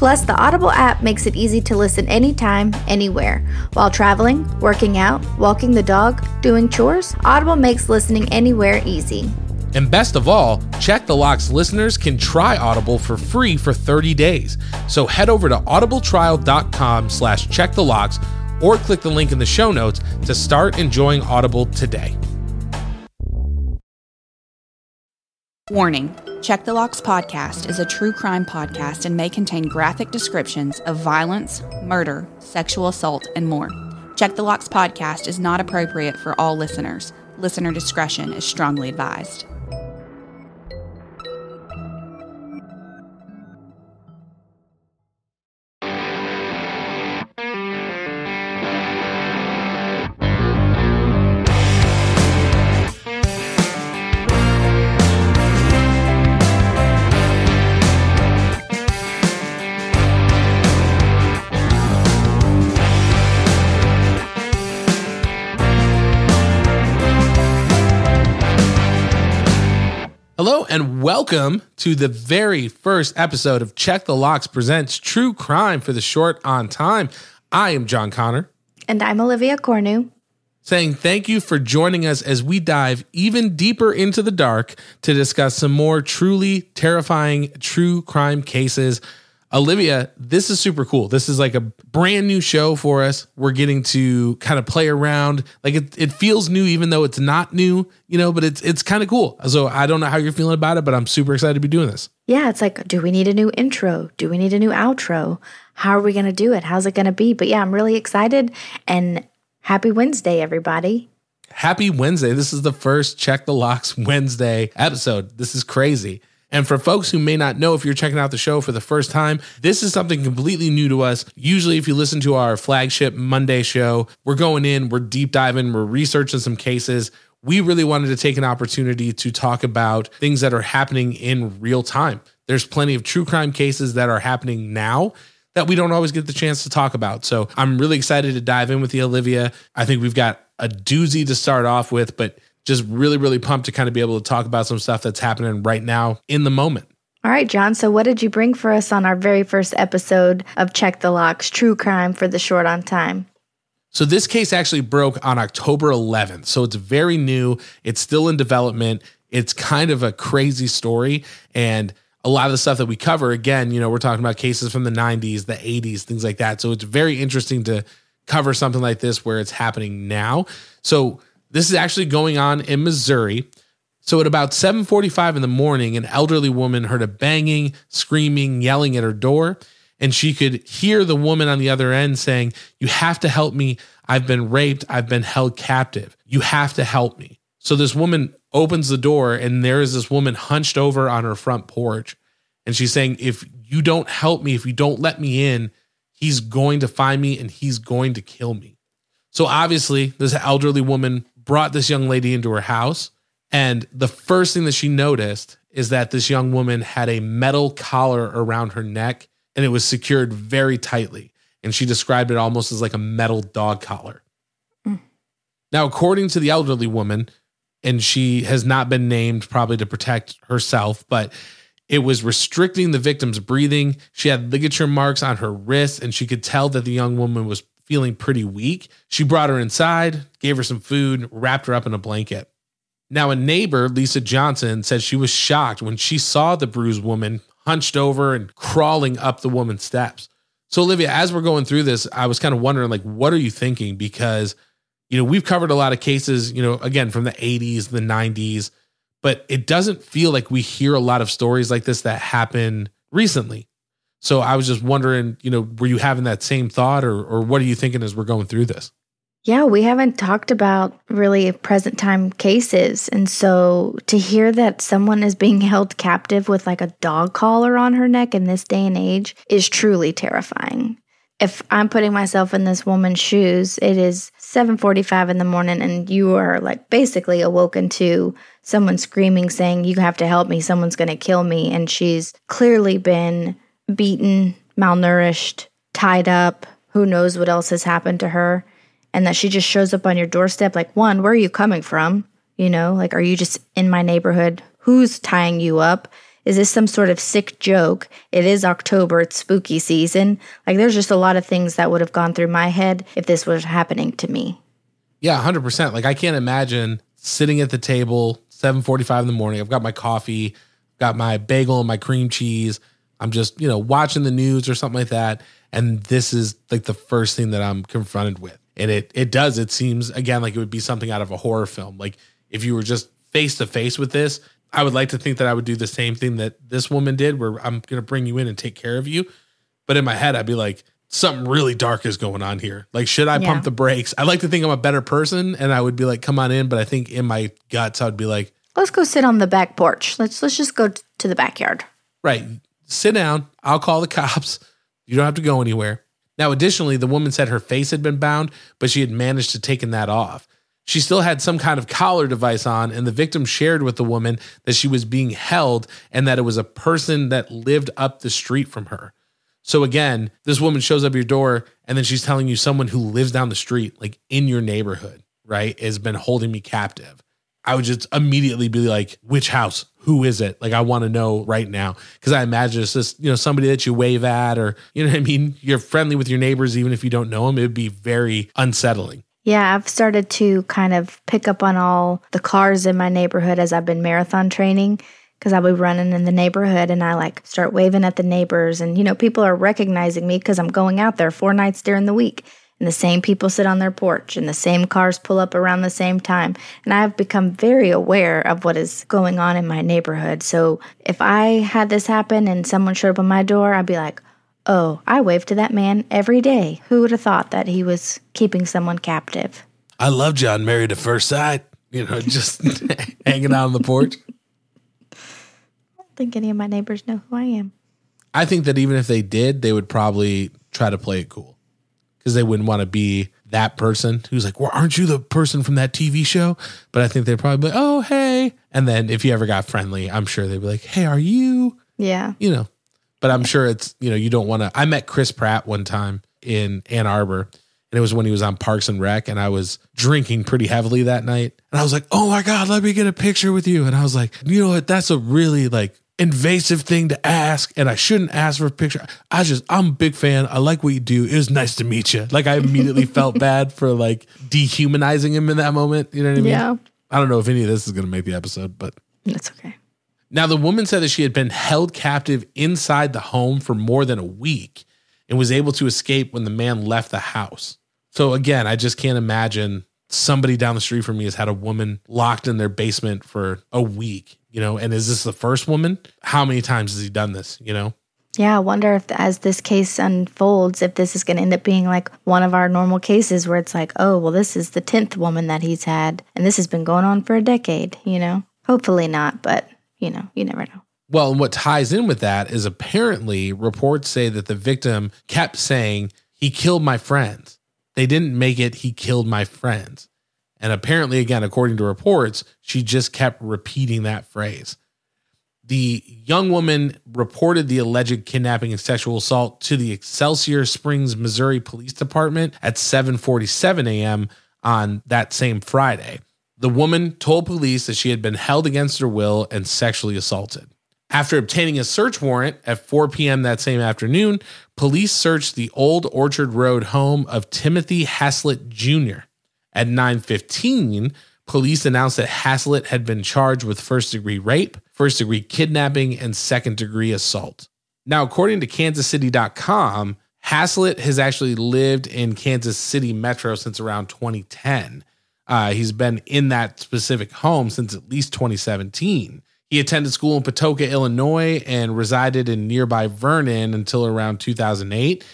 Plus, the Audible app makes it easy to listen anytime, anywhere. While traveling, working out, walking the dog, doing chores, Audible makes listening anywhere easy. And best of all, Check the Locks listeners can try Audible for free for 30 days. So head over to audibletrial.com slash check the locks or click the link in the show notes to start enjoying Audible today. Warning Check the Locks podcast is a true crime podcast and may contain graphic descriptions of violence, murder, sexual assault, and more. Check the Locks podcast is not appropriate for all listeners. Listener discretion is strongly advised. And welcome to the very first episode of Check the Locks presents True Crime for the Short on Time. I am John Conner. And I'm Olivia Cornu. Saying thank you for joining us as we dive even deeper into the dark to discuss some more truly terrifying true crime cases Olivia, this is super cool. This is like a brand new show for us. We're getting to kind of play around. Like it, it feels new, even though it's not new, you know, but it's it's kind of cool. So I don't know how you're feeling about it, but I'm super excited to be doing this. Yeah, it's like, do we need a new intro? Do we need a new outro? How are we gonna do it? How's it gonna be? But yeah, I'm really excited and happy Wednesday, everybody. Happy Wednesday. This is the first Check the Locks Wednesday episode. This is crazy. And for folks who may not know, if you're checking out the show for the first time, this is something completely new to us. Usually, if you listen to our flagship Monday show, we're going in, we're deep diving, we're researching some cases. We really wanted to take an opportunity to talk about things that are happening in real time. There's plenty of true crime cases that are happening now that we don't always get the chance to talk about. So I'm really excited to dive in with you, Olivia. I think we've got a doozy to start off with, but just really, really pumped to kind of be able to talk about some stuff that's happening right now in the moment. All right, John. So, what did you bring for us on our very first episode of Check the Locks True Crime for the Short on Time? So, this case actually broke on October 11th. So, it's very new, it's still in development. It's kind of a crazy story. And a lot of the stuff that we cover, again, you know, we're talking about cases from the 90s, the 80s, things like that. So, it's very interesting to cover something like this where it's happening now. So, this is actually going on in Missouri. So at about 7:45 in the morning, an elderly woman heard a banging, screaming, yelling at her door, and she could hear the woman on the other end saying, "You have to help me. I've been raped. I've been held captive. You have to help me." So this woman opens the door and there is this woman hunched over on her front porch, and she's saying, "If you don't help me, if you don't let me in, he's going to find me and he's going to kill me." So obviously, this elderly woman brought this young lady into her house. And the first thing that she noticed is that this young woman had a metal collar around her neck and it was secured very tightly. And she described it almost as like a metal dog collar. Mm. Now, according to the elderly woman, and she has not been named probably to protect herself, but It was restricting the victim's breathing. She had ligature marks on her wrists, and she could tell that the young woman was feeling pretty weak. She brought her inside, gave her some food, wrapped her up in a blanket. Now, a neighbor, Lisa Johnson, said she was shocked when she saw the bruised woman hunched over and crawling up the woman's steps. So, Olivia, as we're going through this, I was kind of wondering, like, what are you thinking? Because, you know, we've covered a lot of cases, you know, again, from the 80s, the 90s, but it doesn't feel like we hear a lot of stories like this that happen recently. So I was just wondering, you know, were you having that same thought or or what are you thinking as we're going through this? Yeah, we haven't talked about really present time cases. And so to hear that someone is being held captive with like a dog collar on her neck in this day and age is truly terrifying. If I'm putting myself in this woman's shoes, it is 7:45 in the morning and you are like basically awoken to someone screaming saying you have to help me, someone's going to kill me and she's clearly been beaten, malnourished, tied up, who knows what else has happened to her. And that she just shows up on your doorstep like one where are you coming from? You know like are you just in my neighborhood? Who's tying you up? Is this some sort of sick joke? It is october it's spooky season. Like there's just a lot of things that would have gone through my head if this was happening to me. Yeah 100% like i can't imagine sitting at the table 7.45 in the morning. I've got my coffee got my bagel and my cream cheese i'm just you know watching the news or something like that. And this is like the first thing that i'm confronted with. And it it does it seems again like it would be something out of a horror film. Like if you were just face to face with this i would like to think that i would do the same thing that this woman did where i'm going to bring you in and take care of you. But in my head i'd be like something really dark is going on here. Like should i Yeah. pump the brakes? I like to think i'm a better person and i would be like come on in. But i think in my guts i would be like let's go sit on the back porch. Let's let's just go t- to the backyard. Right. Sit down. I'll call the cops. You don't have to go anywhere. Now, additionally, the woman said her face had been bound, but she had managed to taken that off. She still had some kind of collar device on, and the victim shared with the woman that she was being held and that it was a person that lived up the street from her. So again, this woman shows up your door and then she's telling you someone who lives down the street, like in your neighborhood, right, has been holding me captive. I would just immediately be like, which house? Who is it? Like, I want to know right now. Cause I imagine it's just, you know, somebody that you wave at or, you know what I mean? You're friendly with your neighbors, even if you don't know them. It would be very unsettling. Yeah, I've started to kind of pick up on all the cars in my neighborhood as I've been marathon training because I'll be running in the neighborhood and I like start waving at the neighbors. And, you know, people are recognizing me because I'm going out there four nights during the week. And the same people sit on their porch and the same cars pull up around the same time. And I've become very aware of what is going on in my neighborhood. So if I had this happen and someone showed up on my door, I'd be like, Oh, I wave to that man every day. Who would have thought that he was keeping someone captive? I love John Married at First Sight, you know, just hanging out on the porch. I don't think any of my neighbors know who I am. I think that even if they did, they would probably try to play it cool because they wouldn't want to be that person who's like, well, aren't you the person from that TV show? But I think they'd probably be like, oh, hey. And then if you ever got friendly, I'm sure they'd be like, hey, are you? Yeah. You know, but I'm sure it's, you know, you don't want to. I met Chris Pratt one time in Ann Arbor. And it was when he was on Parks and Rec, and I was drinking pretty heavily that night. And I was like, "Oh my god, let me get a picture with you." And I was like, "You know what? That's a really like invasive thing to ask, and I shouldn't ask for a picture. I just, I'm a big fan. I like what you do. It was nice to meet you." Like I immediately felt bad for like dehumanizing him in that moment. You know what I mean? Yeah. I don't know if any of this is going to make the episode, but That's okay. now, the woman said that she had been held captive inside the home for more than a week and was able to escape when the man left the house. So, again, I just can't imagine somebody down the street from me has had a woman locked in their basement for a week, you know, and is this the first woman? How many times has he done this, you know? Yeah, I wonder if as this case unfolds, if this is going to end up being like one of our normal cases where it's like, oh, well, this is the 10th woman that he's had, and this has been going on for a decade, you know? Hopefully not, but, you know, you never know. Well, and what ties in with that is apparently reports say that the victim kept saying, he killed my friends. They didn't make it, he killed my friends. And apparently, again, according to reports, she just kept repeating that phrase. The young woman reported the alleged kidnapping and sexual assault to the Excelsior Springs, Missouri Police Department at 7:47 a.m. on that same Friday. The woman told police that she had been held against her will and sexually assaulted. After obtaining a search warrant at 4 p.m. that same afternoon, police searched the old Orchard Road home of Timothy Haslett Jr. At 9:15, police announced that Haslett had been charged with first-degree rape, first-degree kidnapping, and second-degree assault. Now, according to kansascity.com, Haslett has actually lived in Kansas City Metro since around 2010. Uh, he's been in that specific home since at least 2017. He attended school in Patoka, Illinois, and resided in nearby Vernon until around 2008.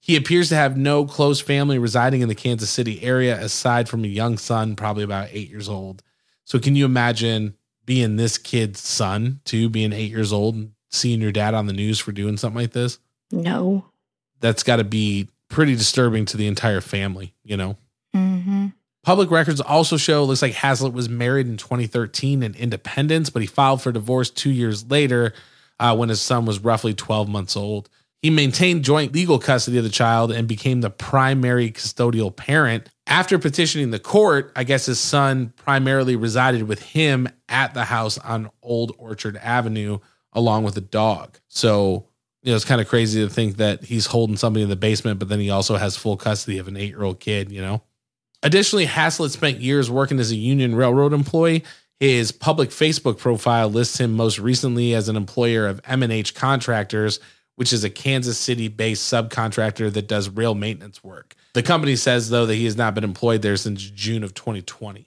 He appears to have no close family residing in the Kansas City area aside from a young son, probably about eight years old. So, can you imagine being this kid's son, too, being eight years old and seeing your dad on the news for doing something like this? No. That's got to be pretty disturbing to the entire family, you know? Public records also show it looks like Haslett was married in 2013 in Independence, but he filed for divorce two years later uh, when his son was roughly 12 months old. He maintained joint legal custody of the child and became the primary custodial parent. After petitioning the court, I guess his son primarily resided with him at the house on Old Orchard Avenue along with a dog. So, you know, it's kind of crazy to think that he's holding somebody in the basement, but then he also has full custody of an eight year old kid, you know? Additionally, Haslett spent years working as a Union Railroad employee. His public Facebook profile lists him most recently as an employer of M&H Contractors, which is a Kansas City-based subcontractor that does rail maintenance work. The company says though that he has not been employed there since June of 2020.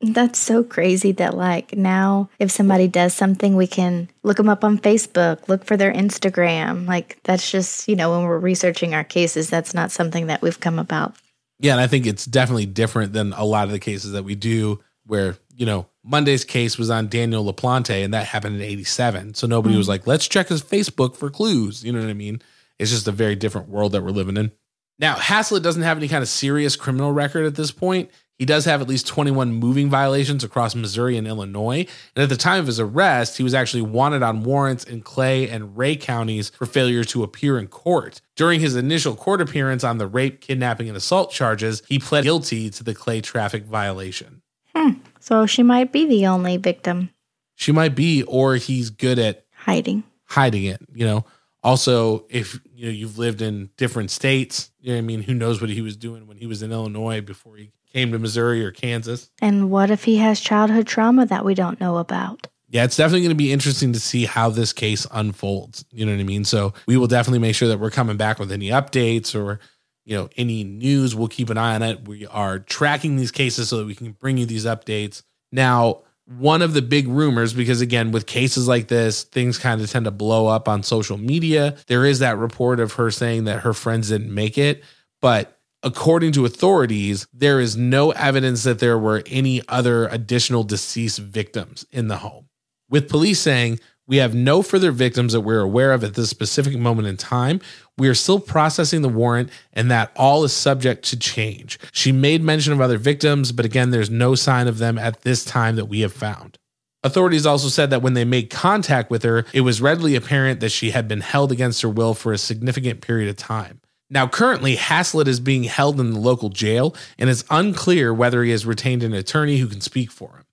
That's so crazy that like now if somebody does something we can look them up on Facebook, look for their Instagram. Like that's just, you know, when we're researching our cases, that's not something that we've come about yeah, and I think it's definitely different than a lot of the cases that we do where, you know, Monday's case was on Daniel LaPlante and that happened in 87. So nobody mm-hmm. was like, let's check his Facebook for clues. You know what I mean? It's just a very different world that we're living in. Now, Haslett doesn't have any kind of serious criminal record at this point. He does have at least 21 moving violations across Missouri and Illinois. And at the time of his arrest, he was actually wanted on warrants in Clay and Ray counties for failure to appear in court. During his initial court appearance on the rape, kidnapping, and assault charges, he pled guilty to the Clay traffic violation. Hmm. So she might be the only victim. She might be, or he's good at hiding. Hiding it, you know. Also, if you know you've lived in different states, you know I mean, who knows what he was doing when he was in Illinois before he came to Missouri or Kansas. And what if he has childhood trauma that we don't know about? Yeah, it's definitely going to be interesting to see how this case unfolds. You know what I mean? So we will definitely make sure that we're coming back with any updates or you know any news. We'll keep an eye on it. We are tracking these cases so that we can bring you these updates. Now, one of the big rumors, because again, with cases like this, things kind of tend to blow up on social media. There is that report of her saying that her friends didn't make it, but according to authorities, there is no evidence that there were any other additional deceased victims in the home. With police saying, we have no further victims that we're aware of at this specific moment in time. We are still processing the warrant, and that all is subject to change. She made mention of other victims, but again, there's no sign of them at this time that we have found. Authorities also said that when they made contact with her, it was readily apparent that she had been held against her will for a significant period of time. Now, currently, Haslett is being held in the local jail, and it's unclear whether he has retained an attorney who can speak for him.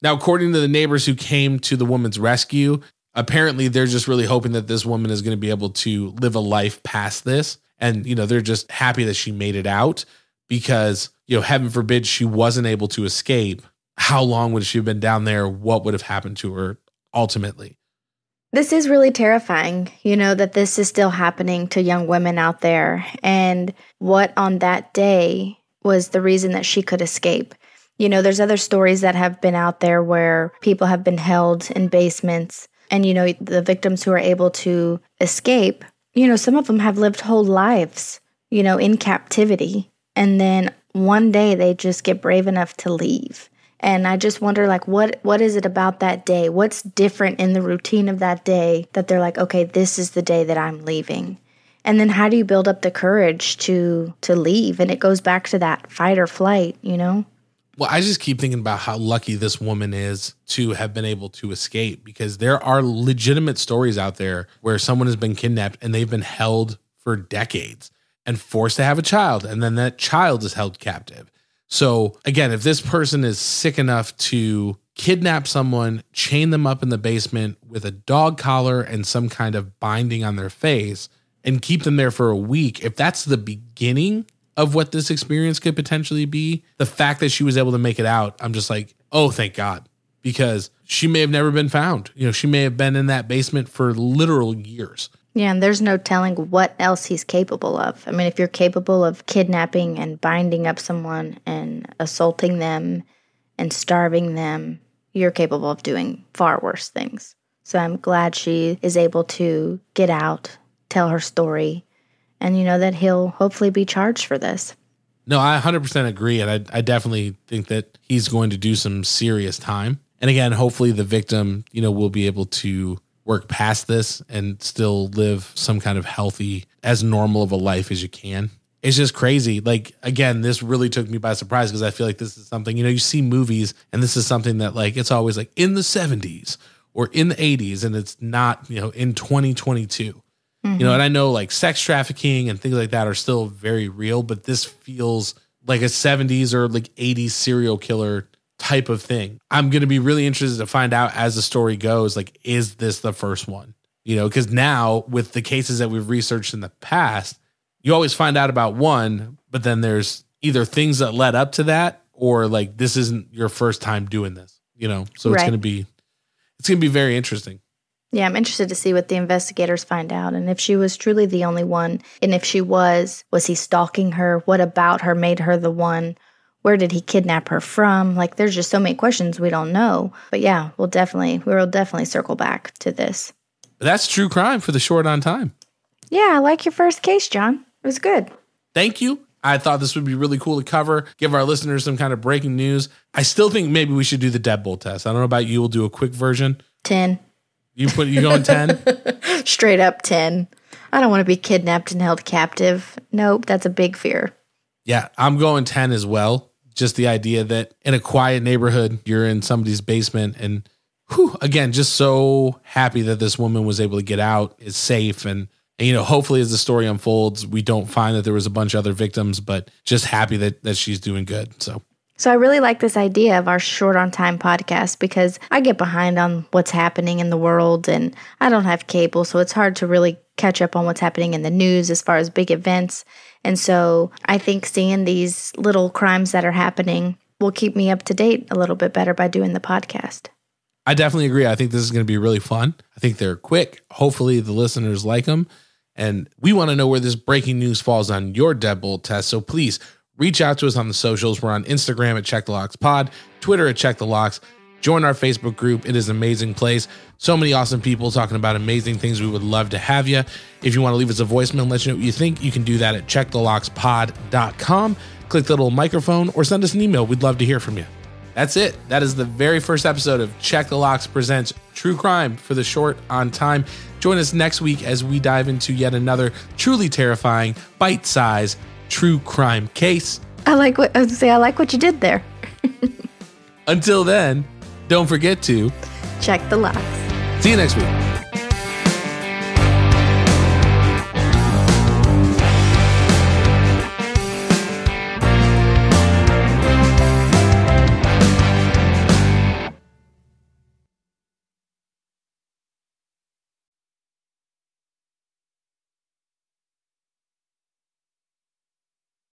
Now, according to the neighbors who came to the woman's rescue, apparently they're just really hoping that this woman is going to be able to live a life past this. And, you know, they're just happy that she made it out because, you know, heaven forbid she wasn't able to escape. How long would she have been down there? What would have happened to her ultimately? This is really terrifying, you know, that this is still happening to young women out there. And what on that day was the reason that she could escape. You know, there's other stories that have been out there where people have been held in basements. And, you know, the victims who are able to escape, you know, some of them have lived whole lives, you know, in captivity. And then one day they just get brave enough to leave and i just wonder like what what is it about that day? What's different in the routine of that day that they're like okay this is the day that i'm leaving. And then how do you build up the courage to to leave? And it goes back to that fight or flight you know? Well i just keep thinking about how lucky this woman is to have been able to escape because there are legitimate stories out there where someone has been kidnapped and they've been held for decades and forced to have a child. And then that child is held captive so again, if this person is sick enough to kidnap someone, chain them up in the basement with a dog collar and some kind of binding on their face, and keep them there for a week, if that's the beginning of what this experience could potentially be, the fact that she was able to make it out, I'm just like, oh, thank God. Because she may have never been found. You know, she may have been in that basement for literal years. Yeah, and there's no telling what else he's capable of. I mean, if you're capable of kidnapping and binding up someone and assaulting them and starving them, you're capable of doing far worse things. So I'm glad she is able to get out, tell her story, and you know that he'll hopefully be charged for this. No, I 100% agree. And I, I definitely think that he's going to do some serious time. And again, hopefully the victim, you know, will be able to work past this and still live some kind of healthy, as normal of a life as you can. It's just crazy. Like, again, this really took me by surprise because I feel like this is something, you know, you see movies and this is something that, like, it's always like in the 70s or in the 80s and it's not, you know, in 2022. Mm-hmm. You know, and I know like sex trafficking and things like that are still very real, but this feels like a 70s or like 80s serial killer type of thing. I'm going to be really interested to find out as the story goes like is this the first one? You know, cuz now with the cases that we've researched in the past, you always find out about one, but then there's either things that led up to that or like this isn't your first time doing this, you know. So it's going to be it's going to be very interesting. Yeah, I'm interested to see what the investigators find out and if she was truly the only one. And if she was, was he stalking her? What about her made her the one? Where did he kidnap her from? Like, there's just so many questions we don't know. But yeah, we'll definitely, we'll definitely circle back to this. That's true crime for the short on time. Yeah, I like your first case, John. It was good. Thank you. I thought this would be really cool to cover, give our listeners some kind of breaking news. I still think maybe we should do the deadbolt test. I don't know about you. We'll do a quick version. 10. You put you going 10? Straight up 10. I don't want to be kidnapped and held captive. Nope, that's a big fear. Yeah, I'm going 10 as well. Just the idea that in a quiet neighborhood, you're in somebody's basement and whew, again, just so happy that this woman was able to get out, is safe and and, you know, hopefully as the story unfolds, we don't find that there was a bunch of other victims, but just happy that that she's doing good. So so I really like this idea of our short on time podcast because I get behind on what's happening in the world and I don't have cable, so it's hard to really catch up on what's happening in the news as far as big events. And so I think seeing these little crimes that are happening will keep me up to date a little bit better by doing the podcast. I definitely agree. I think this is going to be really fun. I think they're quick. Hopefully the listeners like them. And we want to know where this breaking news falls on your deadbolt test. So please reach out to us on the socials. We're on Instagram at Check the Locks Pod, Twitter at Check the Locks. Join our Facebook group. It is an amazing place. So many awesome people talking about amazing things. We would love to have you. If you want to leave us a voicemail and let you know what you think, you can do that at checkthelockspod.com. Click the little microphone or send us an email. We'd love to hear from you. That's it. That is the very first episode of Check the Locks Presents True Crime for the short on time. Join us next week as we dive into yet another truly terrifying, bite size true crime case. I like what I was say. I like what you did there. Until then, don't forget to check the locks. See you next week.